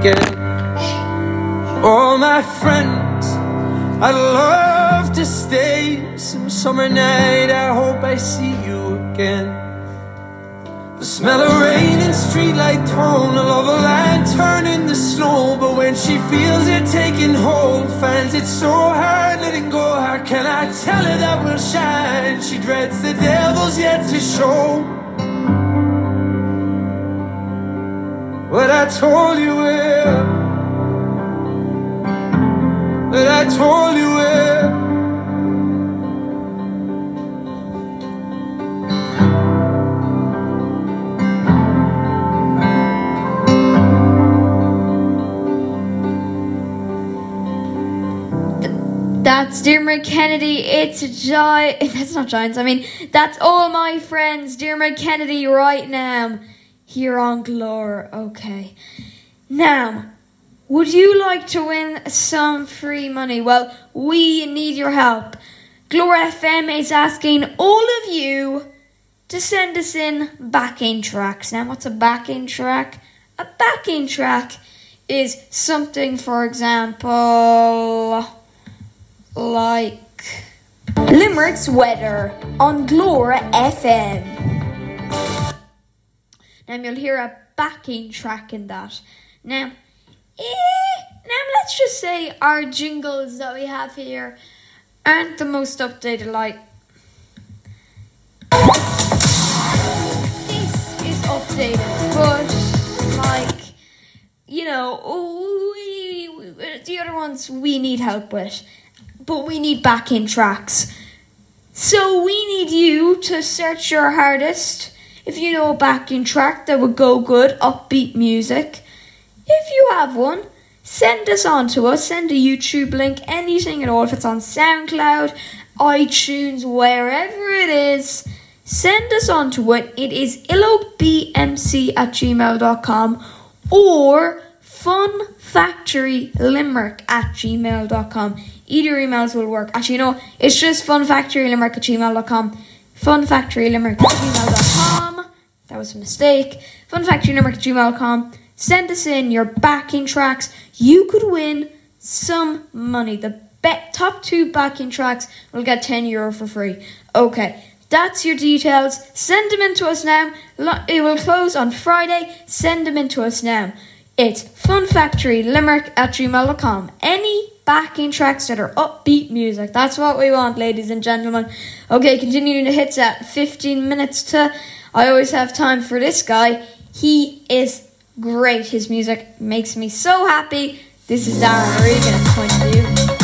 again. All my friends, I'd love to stay some summer night. I hope I see you again. The smell of rain and streetlight tone, a love a lantern in the snow. But when she feels it taking hold, finds it so hard letting go. How can I tell her that we'll shine? She dreads the devil's yet to show. I told you. But I told you. That's Dermot Kennedy. It's Gi- That's not Giants. I mean, that's all my friends. Dermot Kennedy right now. Here on Glore. Okay. Now, would you like to win some free money? Well, we need your help. Glore FM is asking all of you to send us in backing tracks. Now, what's a backing track? A backing track is something, for example, like Limerick's weather on Glora FM. Now you'll hear a backing track in that. Now, eh, now let's just say our jingles that we have here aren't the most updated. Like this is updated, but like you know, we, we, the other ones we need help with but we need backing tracks. So we need you to search your hardest. If you know a backing track that would go good, upbeat music. If you have one, send us on to us. Send a YouTube link, anything at all. If it's on SoundCloud, iTunes, wherever it is, send us on to it. It is illobmc at gmail.com or funfactorylimerick at gmail.com. Either emails will work. Actually, no, it's just funfactorylimerick at gmail.com. Funfactorylimerick at gmail.com. That was a mistake. Fun Funfactorylimerick at gmail.com. Send us in your backing tracks. You could win some money. The top two backing tracks will get 10 euro for free. Okay, that's your details. Send them in to us now. It will close on Friday. Send them in to us now. It's funfactorylimerick at gmail.com. Any backing tracks that are upbeat music. That's what we want, ladies and gentlemen. Okay, continuing the hits at 15 minutes to. I always have time for this guy. He is great. His music makes me so happy. This is Darren Regan Point of View.